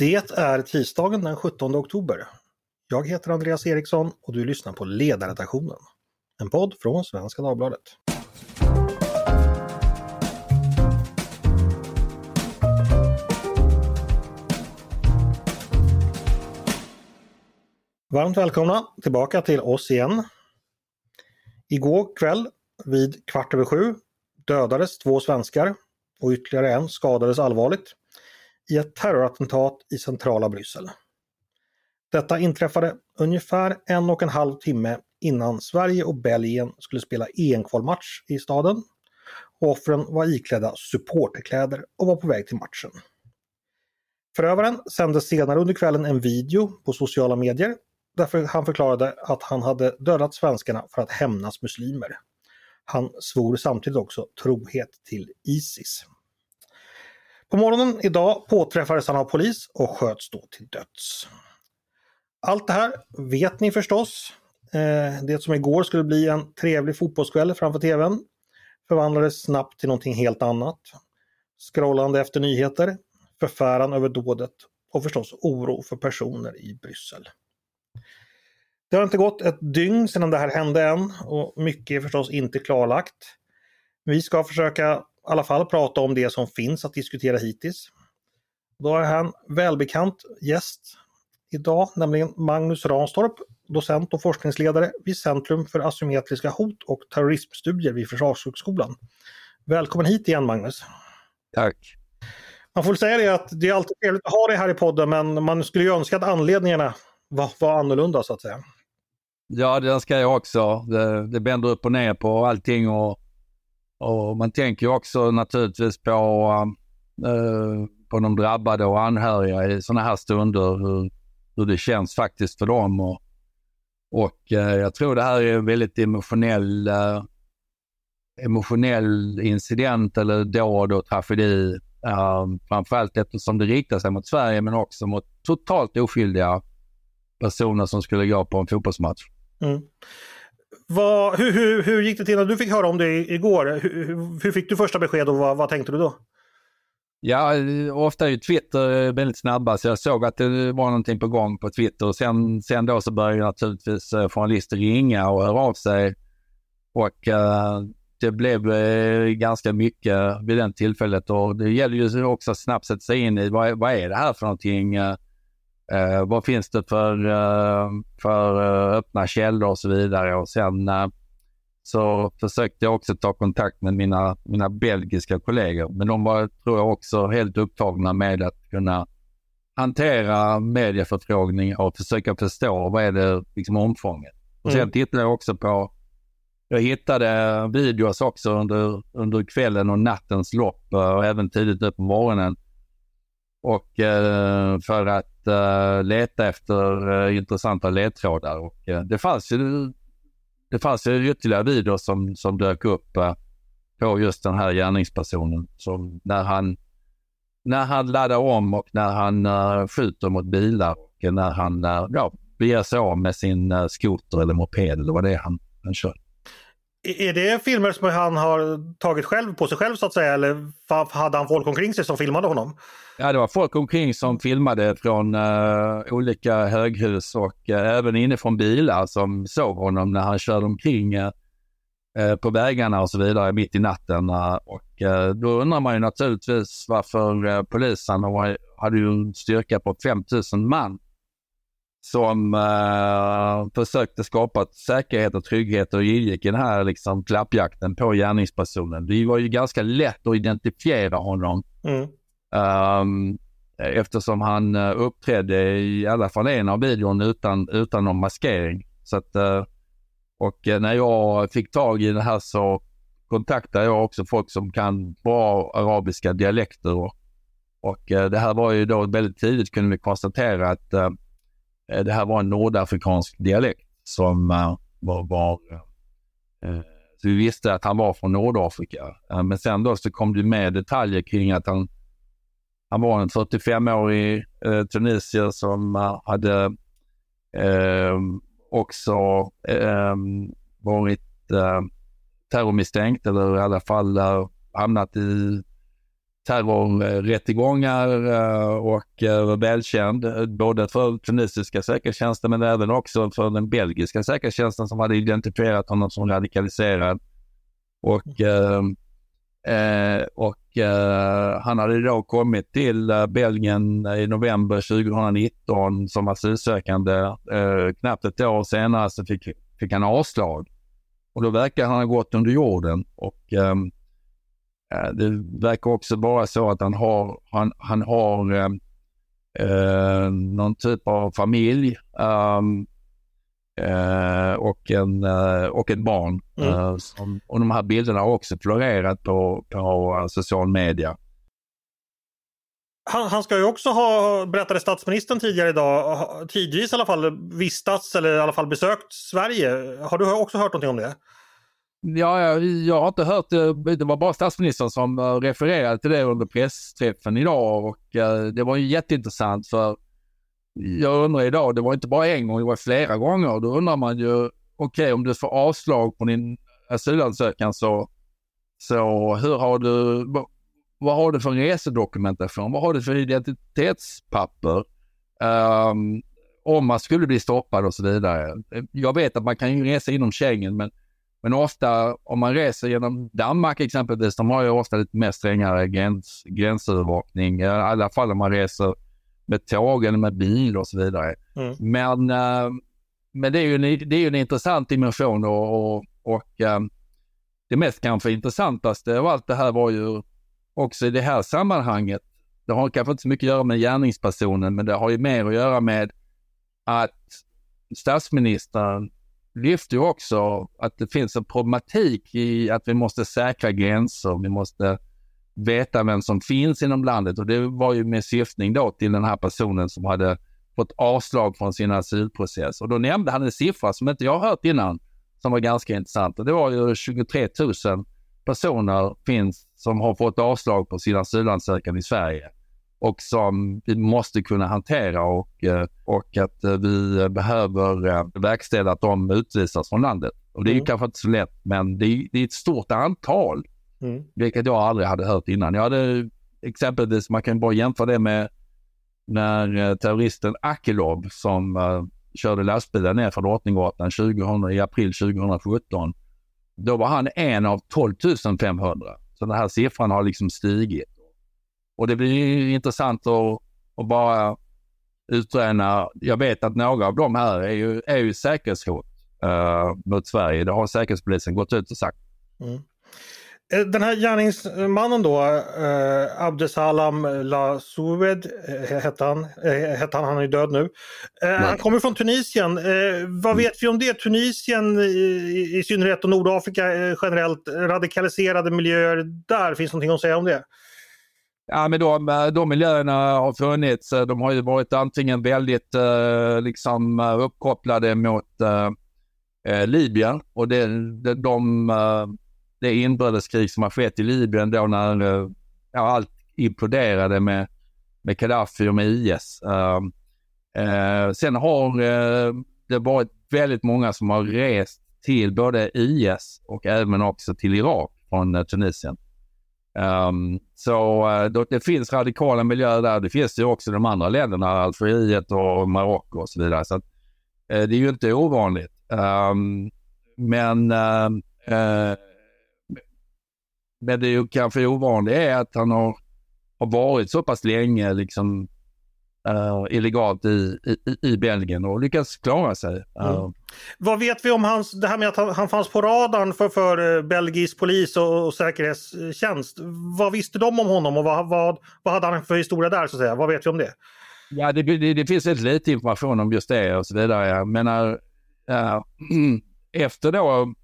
Det är tisdagen den 17 oktober. Jag heter Andreas Eriksson och du lyssnar på Ledarredaktionen. En podd från Svenska Dagbladet. Varmt välkomna tillbaka till oss igen. Igår kväll vid kvart över sju dödades två svenskar och ytterligare en skadades allvarligt i ett terrorattentat i centrala Bryssel. Detta inträffade ungefär en och en halv timme innan Sverige och Belgien skulle spela EM-kvalmatch i staden. offren var iklädda supporterkläder och var på väg till matchen. Förövaren sände senare under kvällen en video på sociala medier därför han förklarade att han hade dödat svenskarna för att hämnas muslimer. Han svor samtidigt också trohet till Isis. På morgonen idag påträffades han av polis och sköts då till döds. Allt det här vet ni förstås. Eh, det som igår skulle bli en trevlig fotbollskväll framför TVn förvandlades snabbt till någonting helt annat. Scrollande efter nyheter, förfäran över dådet och förstås oro för personer i Bryssel. Det har inte gått ett dygn sedan det här hände än och mycket är förstås inte klarlagt. Vi ska försöka i alla fall prata om det som finns att diskutera hittills. Då är han välbekant gäst idag, nämligen Magnus Ranstorp, docent och forskningsledare vid Centrum för asymmetriska hot och terrorismstudier vid Försvarshögskolan. Välkommen hit igen Magnus! Tack! Man får säga det att det är alltid trevligt att ha dig här i podden men man skulle ju önska att anledningarna var, var annorlunda så att säga. Ja, det ska jag också. Det, det bänder upp och ner på allting och, och man tänker också naturligtvis på, eh, på de drabbade och anhöriga i sådana här stunder. Hur, hur det känns faktiskt för dem. Och, och eh, jag tror det här är en väldigt emotionell, eh, emotionell incident eller dåd och tragedi. Eh, framförallt eftersom det riktar sig mot Sverige men också mot totalt oskyldiga personer som skulle gå på en fotbollsmatch. Mm. Vad, hur, hur, hur gick det till när du fick höra om det igår? Hur, hur fick du första besked och vad, vad tänkte du då? Ja, ofta är ju Twitter eh, väldigt snabba så jag såg att det var någonting på gång på Twitter. Sen, sen då så började naturligtvis eh, journalister ringa och höra av sig. Och uh, det blev uh, ganska mycket vid den tillfället och det gäller ju också att snabbt sätta sig in i vad, vad är det här för någonting? Uh, Eh, vad finns det för, eh, för eh, öppna källor och så vidare. Och sen eh, så försökte jag också ta kontakt med mina, mina belgiska kollegor. Men de var, tror jag, också helt upptagna med att kunna hantera medieförfrågningar och försöka förstå vad är det liksom omfånget. Och sen mm. tittade jag också på, jag hittade videos också under, under kvällen och nattens lopp och även tidigt upp på morgonen. Och eh, för att eh, leta efter eh, intressanta ledtrådar och eh, det fanns ju det fanns ju ytterligare videor som, som dök upp eh, på just den här gärningspersonen som när han när han laddar om och när han eh, skjuter mot bilar och när han ja, beger sig av med sin skoter eller moped eller vad det är han, han kör. Är det filmer som han har tagit själv på sig själv så att säga eller hade han folk omkring sig som filmade honom? Ja, det var folk omkring som filmade från uh, olika höghus och uh, även inifrån bilar som såg honom när han körde omkring uh, på vägarna och så vidare mitt i natten. och då undrar man ju naturligtvis varför polisen hade ju en styrka på 5000 man som försökte skapa säkerhet och trygghet och gick i den här liksom, klappjakten på gärningspersonen. Det var ju ganska lätt att identifiera honom. Mm. Um, eftersom han uh, uppträdde i alla fall en av videon utan, utan någon maskering. Så att, uh, och eh, när jag fick tag i det här så kontaktade jag också folk som kan bra arabiska dialekter. Och, och det här var ju då väldigt tidigt kunde vi konstatera att det här var en nordafrikansk dialekt som uh, var, var uh, så vi visste att han var från Nordafrika. Uh, men sen då så kom det med detaljer kring att han, han var en 45-årig eh, tunisier som eh, hade ehm, också ehm, varit eh, terrormisstänkt eller i alla fall eh, hamnat i terrorrättegångar och var välkänd både för tunisiska säkerhetstjänsten men även också för den belgiska säkerhetstjänsten som hade identifierat honom som radikaliserad. Och, ehm, eh, och eh, han hade då kommit till eh, Belgien i november 2019 som asylsökande. Eh, knappt ett år senare så fick, fick han avslag. Och då verkar han ha gått under jorden och ehm, eh, det verkar också vara så att han har, han, han har uh, någon typ av familj um, uh, och, en, uh, och ett barn. Mm. Som, och de här bilderna har också florerat på, på social media. Han, han, ska ju också ha, berättade statsministern tidigare idag, tidvis i alla fall vistats eller i alla fall besökt Sverige. Har du också hört någonting om det? Ja, jag, jag har inte hört det. Det var bara statsministern som eh, refererade till det under pressträffen idag och det var ju jätteintressant för jag undrar idag, det var inte bara en gång, det var flera gånger. Då undrar man ju, okej okay, om du får avslag på din asylansökan så, så hur har du, vad har du för resedokumentation? Vad har du för identitetspapper? Um, om man skulle bli stoppad och så vidare. Jag vet att man kan ju resa inom Schengen men, men ofta om man reser genom Danmark exempelvis, de har ju ofta lite mer strängare gräns, gränsövervakning. I alla fall om man reser med tåg eller med bil och så vidare. Mm. Men, uh, men det är ju en, det är en intressant dimension och, och, och um, det mest kanske intressantaste av allt det här var ju också i det här sammanhanget, det har kanske inte så mycket att göra med gärningspersonen, men det har ju mer att göra med att statsministern lyfte ju också att det finns en problematik i att vi måste säkra gränser, vi måste veta vem som finns inom landet och det var ju med syftning då till den här personen som hade fått avslag från sin asylprocess. Och då nämnde han en siffra som inte jag hört innan som var ganska intressant och det var ju 23 000 personer finns som har fått avslag på sin asylansökan i Sverige och som vi måste kunna hantera och, eh, och att eh, vi behöver eh, verkställa att de utvisas från landet. Och det är mm. kanske inte så lätt, men det är, det är ett stort antal, mm. vilket jag aldrig hade hört innan. Jag hade exempelvis, man kan bara jämföra det med när terroristen Akilov som uh, körde lastbilen ner från Drottninggatan 2000, i april 2017 då var han en av 12 500. Så den här siffran har liksom stigit. Och det blir intressant att, att bara utröna. Jag vet att några av de här är ju, är ju säkerhetshot uh, mot Sverige. Det har Säkerhetspolisen gått ut och sagt. Mm. Eh, den här gärningsmannen då, eh, Abdesalam La Souved eh, hette han, eh, hette han, han är död nu. Eh, han kommer från Tunisien. Eh, vad mm. vet vi om det? Tunisien i, i synnerhet och Nordafrika eh, generellt, radikaliserade miljöer där, finns någonting att säga om det? Ja, men de, de miljöerna har funnits. De har ju varit antingen väldigt liksom uppkopplade mot Libyen och det, de, de det inbördeskrig som har skett i Libyen då när eh, ja, allt imploderade med, med Gaddafi och med IS. Uh, ehm, eh, uh, sen har uh, det varit väldigt många som har rest till både IS och även också till Irak från Tunisien. Um, så då, det finns radikala miljöer där. Det finns ju också de andra länderna, Algeriet och Marocko och så vidare. Så att, det är ju inte ovanligt. Um, men men det är ju kanske ovanliga är att han har, har varit så pass länge liksom uh, illegalt i, i, i Belgien och lyckats klara sig. Uh. Mm. Vad vet vi om hans, det här med att han, han fanns på radarn för, för uh, belgisk polis och, och säkerhetstjänst? Vad visste de om honom och vad, vad, vad hade han för historia där så att säga? Vad vet vi om det? Ja, det, det, det finns väldigt lite information om just det och så vidare. Jag menar, uh, efter då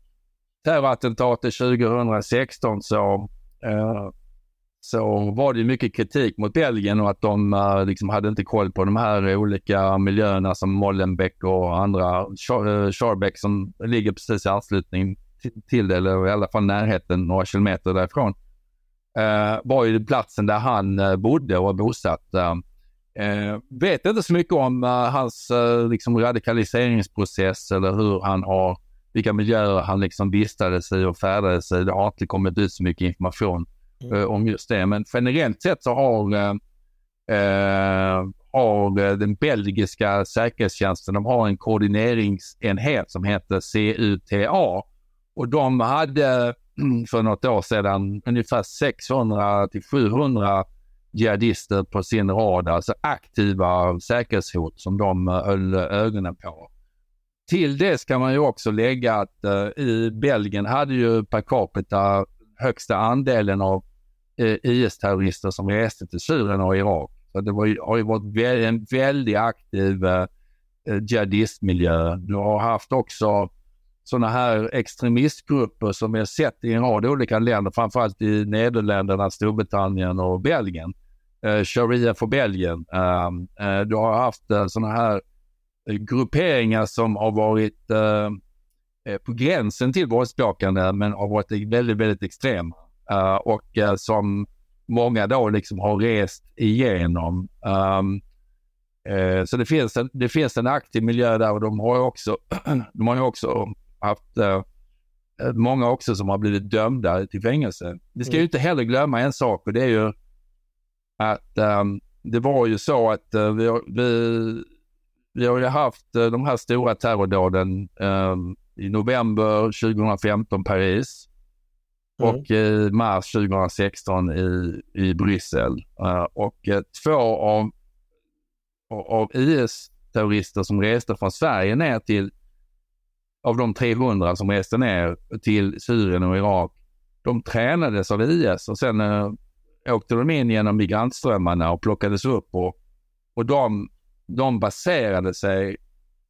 terrorattentatet 2016 så, eh, så var det mycket kritik mot Belgien och att de eh, liksom hade inte koll på de här olika miljöerna som Molenbeek och andra, Charbeck eh, som ligger precis i anslutning till det, eller i alla fall närheten, några kilometer därifrån. Eh, var ju platsen där han eh, bodde och var bosatt. Eh, eh vet inte så mycket om eh, hans liksom radikaliseringsprocess eller hur han har vilka miljöer han liksom vistades i och färdades i. Det har inte kommit ut så mycket information mm. om just det. Men generellt sett så har, eh, har den belgiska säkerhetstjänsten, de har en koordineringsenhet som heter CUTA och de hade för något år sedan ungefär 600 till 700 jihadister på sin rad, alltså aktiva säkerhetshot som de höll ögonen på. Till det ska man ju också lägga att eh, i Belgien hade ju per capita högsta andelen av eh, IS-terrorister som reste till Syrien och Irak. Så det var ju, har ju varit en väldigt aktiv eh, eh, jihadistmiljö. Du har haft också sådana här extremistgrupper som vi har sett i en rad olika länder, framförallt i Nederländerna, Storbritannien och Belgien. Eh, Sharia för Belgien. Eh, eh, du har haft eh, sådana här grupperingar som har varit på gränsen till våldsbejakande men har varit väldigt, väldigt extrema och som många då liksom har rest igenom. Um, så det finns, en, det finns en aktiv miljö där och de har också, de har också haft uh, många också som har blivit dömda till fängelse. Vi ska mm. ju inte heller glömma en sak och det är ju att um, det var ju så att uh, vi, vi, vi har ju haft uh, de här stora terrordåden um, i november 2015 Paris mm. och i mars 2016 i, i Bryssel. och två av, av IS-terrorister som reste från Sverige ner till av de 300 som reste ner till Syrien och Irak, de tränades av IS och sen äh, åkte de in genom migrantströmmarna och plockades upp och, och de, de baserade sig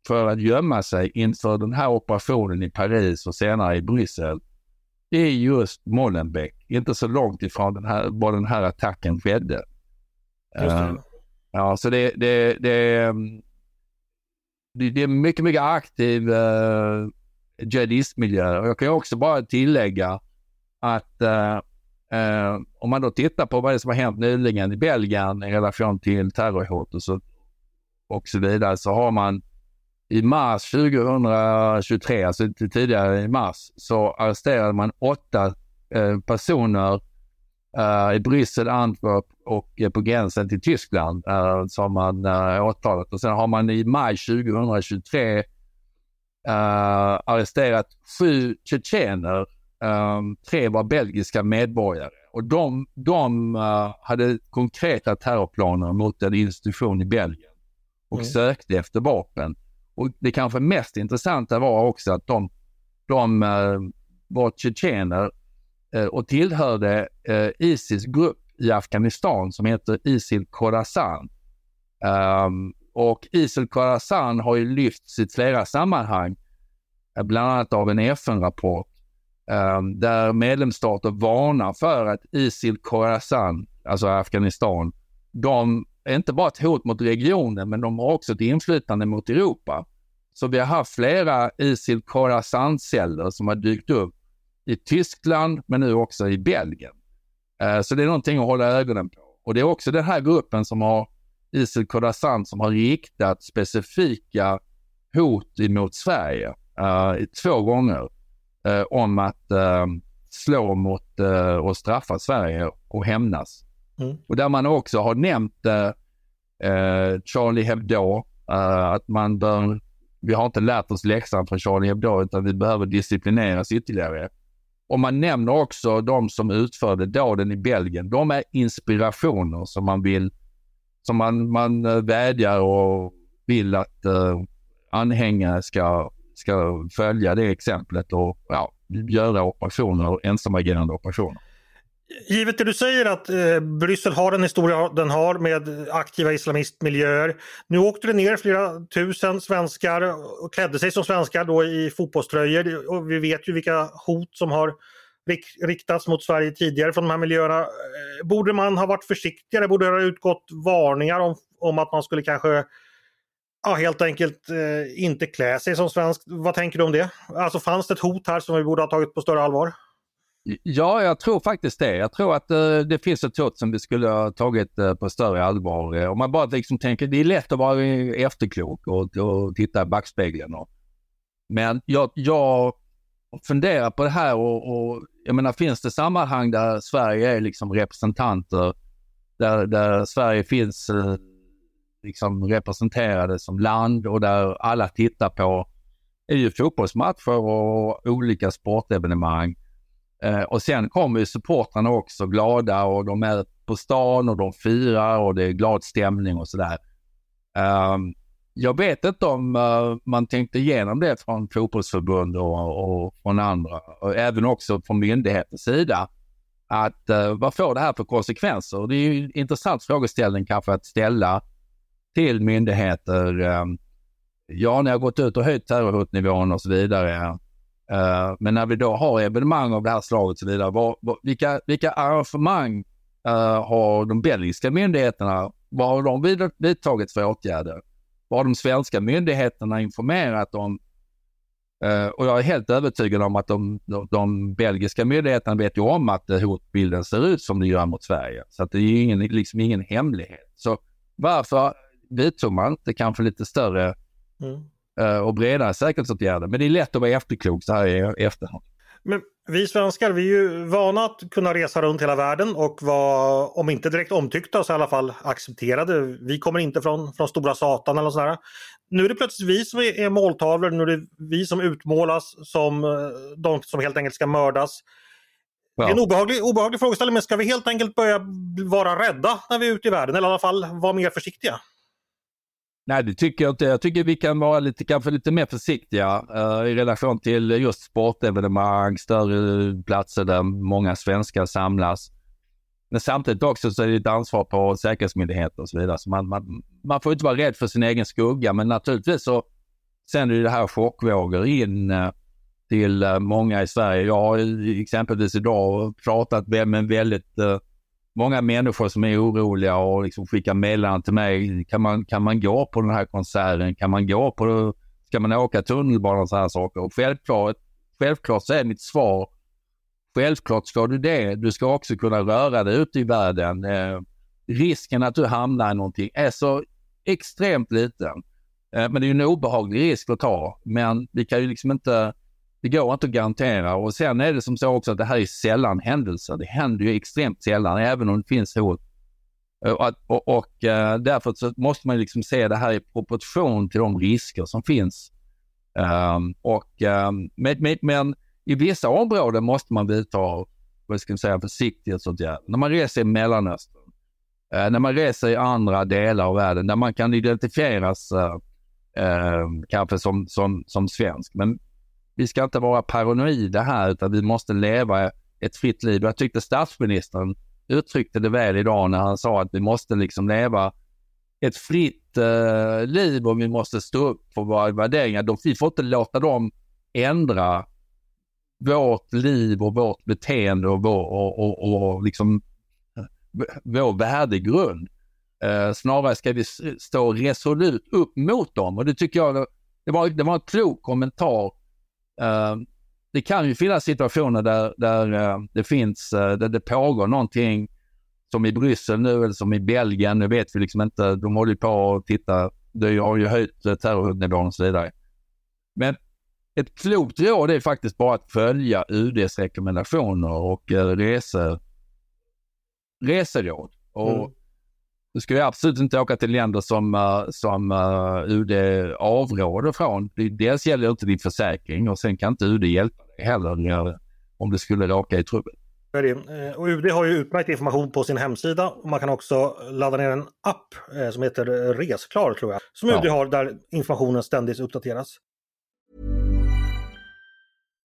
för att gömma sig inför den här operationen i Paris och senare i Bryssel i just Molenbeek, inte så långt ifrån den här, var den här attacken skedde. Uh, ja, så det, det, det, mm, det, det är mycket, mycket aktiv uh, jihadistmiljö. Och jag kan också bara tillägga att uh, uh, om man då tittar på vad det som har hänt nyligen i Belgien i relation till terrorhot och så, och så vidare så har man i mars 2023, alltså tidigare i mars, så arresterade man åtta eh, personer eh, i Bryssel, Antwerp och eh, på gränsen till Tyskland uh, som man uh, åtalat. Och sen har man i maj 2023 eh, arresterat sju tjetjener. Tre var belgiska medborgare och de, de hade konkreta terrorplaner mot en institution i Belgien och mm. sökte efter vapen. Och det kanske mest intressanta var också att de, de var tjetjener Eh, och tillhörde eh, Isis grupp i Afghanistan som heter Isil Khorasan. Um, och Isil Khorasan har ju lyfts i flera sammanhang, eh, bland annat av en FN-rapport um, där medlemsstater varnar för att Isil Khorasan, alltså Afghanistan, de är inte bara ett hot mot regionen men de har också ett inflytande mot Europa. Så vi har haft flera Isil Khorasan-celler som har dykt upp i Tyskland men nu också i Belgien. Eh, så det är någonting att hålla ögonen på. Och det är också den här gruppen som har Isil Khorasan som har riktat specifika hot emot Sverige uh, två gånger uh, om att uh, slå mot och straffa Sverige och hämnas. Mm. Och där man också har nämnt eh, eh, Charlie Hebdo, eh, att man bör, vi har inte lärt oss läxan från Charlie Hebdo utan vi behöver disciplineras ytterligare. Och man nämner också de som utförde dåden i Belgien. De är inspirationer som man vill, som man, man vädjar och vill att eh, anhängare ska, ska följa det exemplet och ja, göra operationer, ensamagerande operationer. Givet det du säger att eh, Bryssel har den historia den har med aktiva islamistmiljöer. Nu åkte det ner flera tusen svenskar och klädde sig som svenskar då i fotbollströjor och vi vet ju vilka hot som har riktats mot Sverige tidigare från de här miljöerna. Eh, borde man ha varit försiktigare? Borde det ha utgått varningar om, om att man skulle kanske ja, helt enkelt eh, inte klä sig som svensk? Vad tänker du om det? Alltså fanns det ett hot här som vi borde ha tagit på större allvar? Ja, jag tror faktiskt det. Jag tror att uh, det finns ett hot som vi skulle ha tagit uh, på större allvar. Uh, om man bara liksom tänker, det är lätt att vara efterklok och, och titta i backspegeln. Och, men jag, jag funderar på det här och, och jag menar finns det sammanhang där Sverige är liksom representanter, där, där Sverige finns eh, liksom representerade som land och där alla tittar på är ju fotbollsmatcher och olika sportevenemang. Eh, och sen kommer ju supportrarna också glada och de är på stan och de firar och det är glad stämning och sådär. Um, jag vet inte om uh, man tänkte igenom det från fotbollsförbund och, och från andra och även också från myndighetens sida. Att uh, vad får det här för konsekvenser? Det är ju en intressant frågeställning kanske att ställa till myndigheter. Um, ja, ni har gått ut och höjt terrorhotnivån och så vidare. Uh, men när vi då har evenemang av det här slaget och så vidare, var, var, vilka, vilka arrangemang uh, har de belgiska myndigheterna, vad har de vidtagit för åtgärder? Vad har de svenska myndigheterna informerat om? Uh, och jag är helt övertygad om att de, de, de, belgiska myndigheterna vet ju om att hotbilden ser ut som det gör mot Sverige. Så att det är ingen, liksom ingen hemlighet. Så varför vidtog man inte kanske lite större mm uh, och bredare säkerhetsåtgärder? Men det är lätt att vara efterklok så här i efterhand. Men vi svenskar vi är ju vana att kunna resa runt hela världen och vara, om inte direkt omtyckta, så i alla fall accepterade. Vi kommer inte från, från stora satan eller sådär. Nu är det plötsligt vi som är måltavlor, nu är det vi som utmålas som eh, de som helt enkelt ska mördas. Ja. Det är en obehaglig, obehaglig frågeställning, men ska vi helt enkelt börja vara rädda när vi är ute i världen, eller i alla fall vara mer försiktiga? Nej, det tycker jag inte. Jag tycker vi kan vara lite, kanske lite mer försiktiga uh, i relation till just sportevenemang, större platser där många svenskar samlas. Men samtidigt också så är det ett ansvar på säkerhetsmyndigheter och så vidare. Så man, man, man får inte vara rädd för sin egen skugga, men naturligtvis så sänder ju det här chockvågor in uh, till uh, många i Sverige. Jag har exempelvis idag pratat med en väldigt många människor som är oroliga och liksom skickar meddelanden till mig. Kan man, kan man gå på den här konserten? Kan man gå på, ska man åka tunnelbana och sådana saker? Och självklart, självklart så är mitt svar, självklart ska du det. Du ska också kunna röra dig ute i världen. Eh, risken att du hamnar i någonting är så extremt liten. Eh, men det är ju en obehaglig risk att ta. Men vi kan ju liksom inte det går inte att garantera och sen är det som så också att det här är sällan händelser. Det händer ju extremt sällan även om det finns hot. Och, och, och eh, därför så måste man liksom se det här i proportion till de risker som finns. Um, och, ehm, um, med, med, men i vissa områden måste man vidta vad ska man säga, försiktighetsåtgärder. När man reser i Mellanöstern, uh, när man reser i andra delar av världen där man kan identifieras uh, kanske som, som, som svensk. Men vi ska inte vara paranoida här utan vi måste leva ett fritt liv. Jag tyckte statsministern uttryckte det väl idag när han sa att vi måste liksom leva ett fritt eh, liv och vi måste stå upp för våra värderingar. De, vi får inte låta dem ändra vårt liv och vårt beteende och vår, och, och, och liksom, vår värdegrund. Eh, snarare ska vi stå resolut upp mot dem och det tycker jag det var, det var en klok kommentar Eh, det kan ju finnas situationer där, där eh, det finns, eh, där det pågår någonting som i Bryssel nu eller som i Belgien, nu vet vi liksom inte, de håller på att titta, det har ju höjt terrornivån och så vidare. Men ett klokt råd är faktiskt bara att följa UDs rekommendationer och rese, reseråd. Och mm. Du ska ju absolut inte åka till länder som, uh, som uh, UD avråder från. Dels gäller det inte din försäkring och sen kan inte UD hjälpa dig heller om du skulle råka i trubbel. Eh, och UD har ju utmärkt information på sin hemsida. Man kan också ladda ner en app som heter Resklar tror jag. Som UD ja. har där informationen ständigt uppdateras.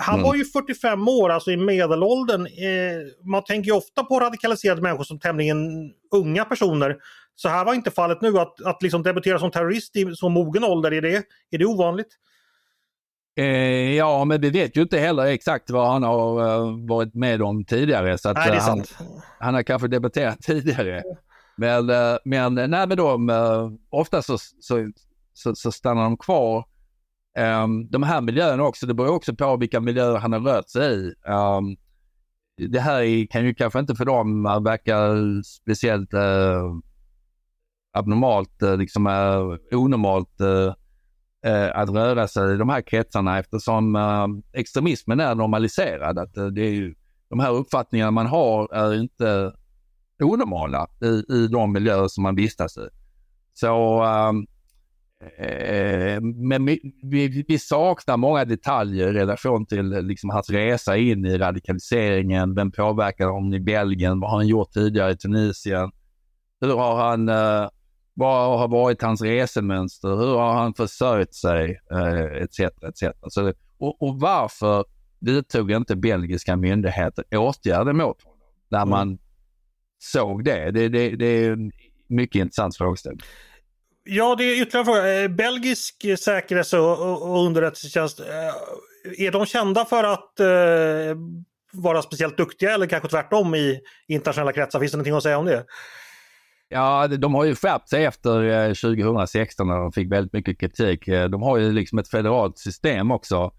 Han mm. var ju 45 år, alltså i medelåldern. Eh, man tänker ju ofta på radikaliserade människor som tämligen unga personer. Så här var inte fallet nu, att, att liksom debutera som terrorist i så mogen ålder, är det, är det ovanligt? Eh, ja, men vi vet ju inte heller exakt vad han har uh, varit med om tidigare. Så att, Nej, uh, han, han, har kanske debatterat tidigare. Men, eh, men, nej, men de, eh, ofta så, så, så, så stannar de kvar. Um, de här miljöerna också, det beror också på vilka miljöer han har rört sig i. Um, det här kan ju kanske inte för dem verka speciellt uh, abnormalt, uh, liksom uh, onormalt uh, att röra sig i de här kretsarna eftersom extremismen är normaliserad. Att, det är ju, de här uppfattningarna man har är inte onormala i, i de miljöer som man vistas i. Så um, men vi, vi, saknar många detaljer i relation till liksom, hans resa in i radikaliseringen. Vem påverkar honom i Belgien? Vad har han gjort tidigare i Tunisien? Hur har han, eh, vad har varit hans resemönster? Hur har han försörjt sig? Eh, etc. etc. Så, och, och varför vidtog inte belgiska myndigheter åtgärder mot honom när man mm. såg det? Det, det? det är en mycket intressant frågeställning. Ja, det är ytterligare en fråga. Eh, belgisk eh, säkerhets och underrättelsetjänst, eh, är de kända för att eh, vara speciellt duktiga eller kanske tvärtom i internationella kretsar? Finns det någonting att säga om det? Ja, de har ju skärpt sig efter 2016 när de fick väldigt mycket kritik. De har ju liksom ett federalt system också,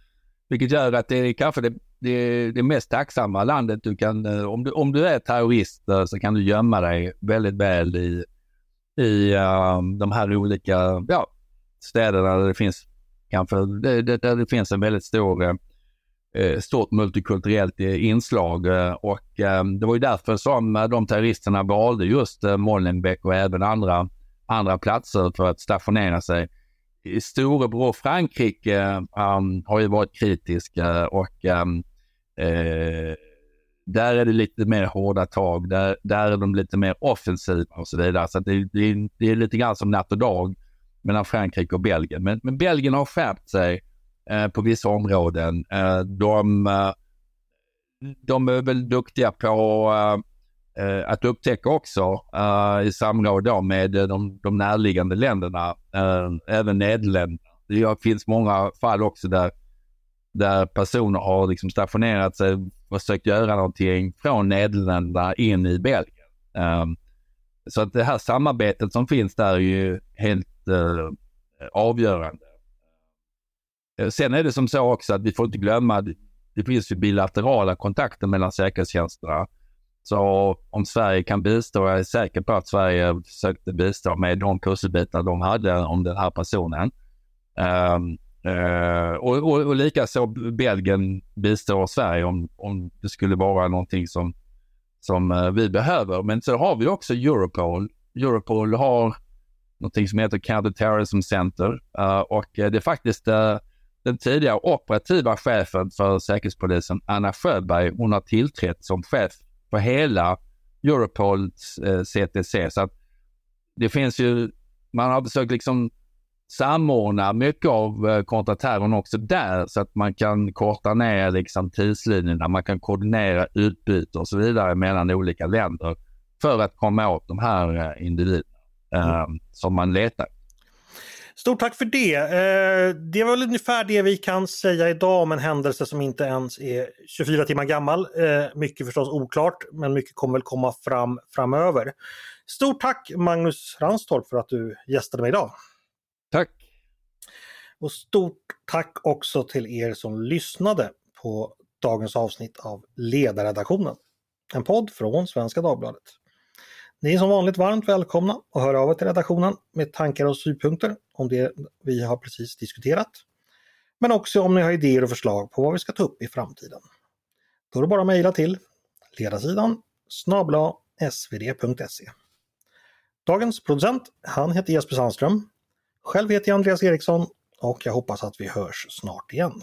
vilket gör att det är kanske det, det, det mest tacksamma landet du kan, om du, om du är terrorist så kan du gömma dig väldigt väl i i uh, de här olika ja, städerna där det finns kanske, där det finns en väldigt stor, uh, stort multikulturellt eh, inslag och ehm, det var ju därför som de terroristerna valde just Molenbeek och även andra, andra platser för att stationera sig. Storebror Frankrike um, har ju varit kritiska och um, där är det lite mer hårda tag, där, där är de lite mer offensiva och så vidare. Så det, det, det, är lite grann som natt och dag mellan Frankrike och Belgien. Men, men Belgien har skärpt sig eh, på vissa områden. Eh, de, eh, de är väl duktiga på eh, eh, att upptäcka också eh, i samråd då med de, de närliggande länderna, eh, även Nederländerna. Det finns många fall också där, där personer har liksom stationerat sig försökt göra någonting från Nederländerna in i Belgien. Um, så att det här samarbetet som finns där är ju helt uh, avgörande. Eh, sen är det som så också att vi får inte glömma, det finns ju bilaterala kontakter mellan säkerhetstjänsterna. Så om Sverige kan bistå, jag är säker på att Sverige försökte bistå med de pusselbitar de hade om den här personen. Um, Eh, och, och, och likaså Belgien bistår Sverige om, om det skulle vara någonting som, som eh, vi behöver. Men så har vi också Europol. Europol har någonting som heter Counterterrorism Center eh, och eh, det är faktiskt eh, den tidigare operativa chefen för Säkerhetspolisen, Anna Sjöberg, hon har tillträtt som chef för hela Europols eh, CTC. Så att det finns ju, man har försökt liksom samordna mycket av eh, kontraterrorn också där så att man kan korta ner liksom tidslinjerna, man kan koordinera utbyte och så vidare mellan olika länder för att komma åt de här eh, individerna eh, som man letar. Stort tack för det! Eh, det var väl ungefär det vi kan säga idag om en händelse som inte ens är 24 timmar gammal. Eh, mycket förstås oklart, men mycket kommer väl komma fram framöver. Stort tack Magnus Ranstorp för att du gästade mig idag. Tack! Och stort tack också till er som lyssnade på dagens avsnitt av Ledarredaktionen. En podd från Svenska Dagbladet. Ni är som vanligt varmt välkomna att höra av er till redaktionen med tankar och synpunkter om det vi har precis diskuterat. Men också om ni har idéer och förslag på vad vi ska ta upp i framtiden. Då är det bara att mejla till ledarsidan snabla svd.se. Dagens producent, han heter Jesper Sandström. Själv heter jag Andreas Eriksson och jag hoppas att vi hörs snart igen.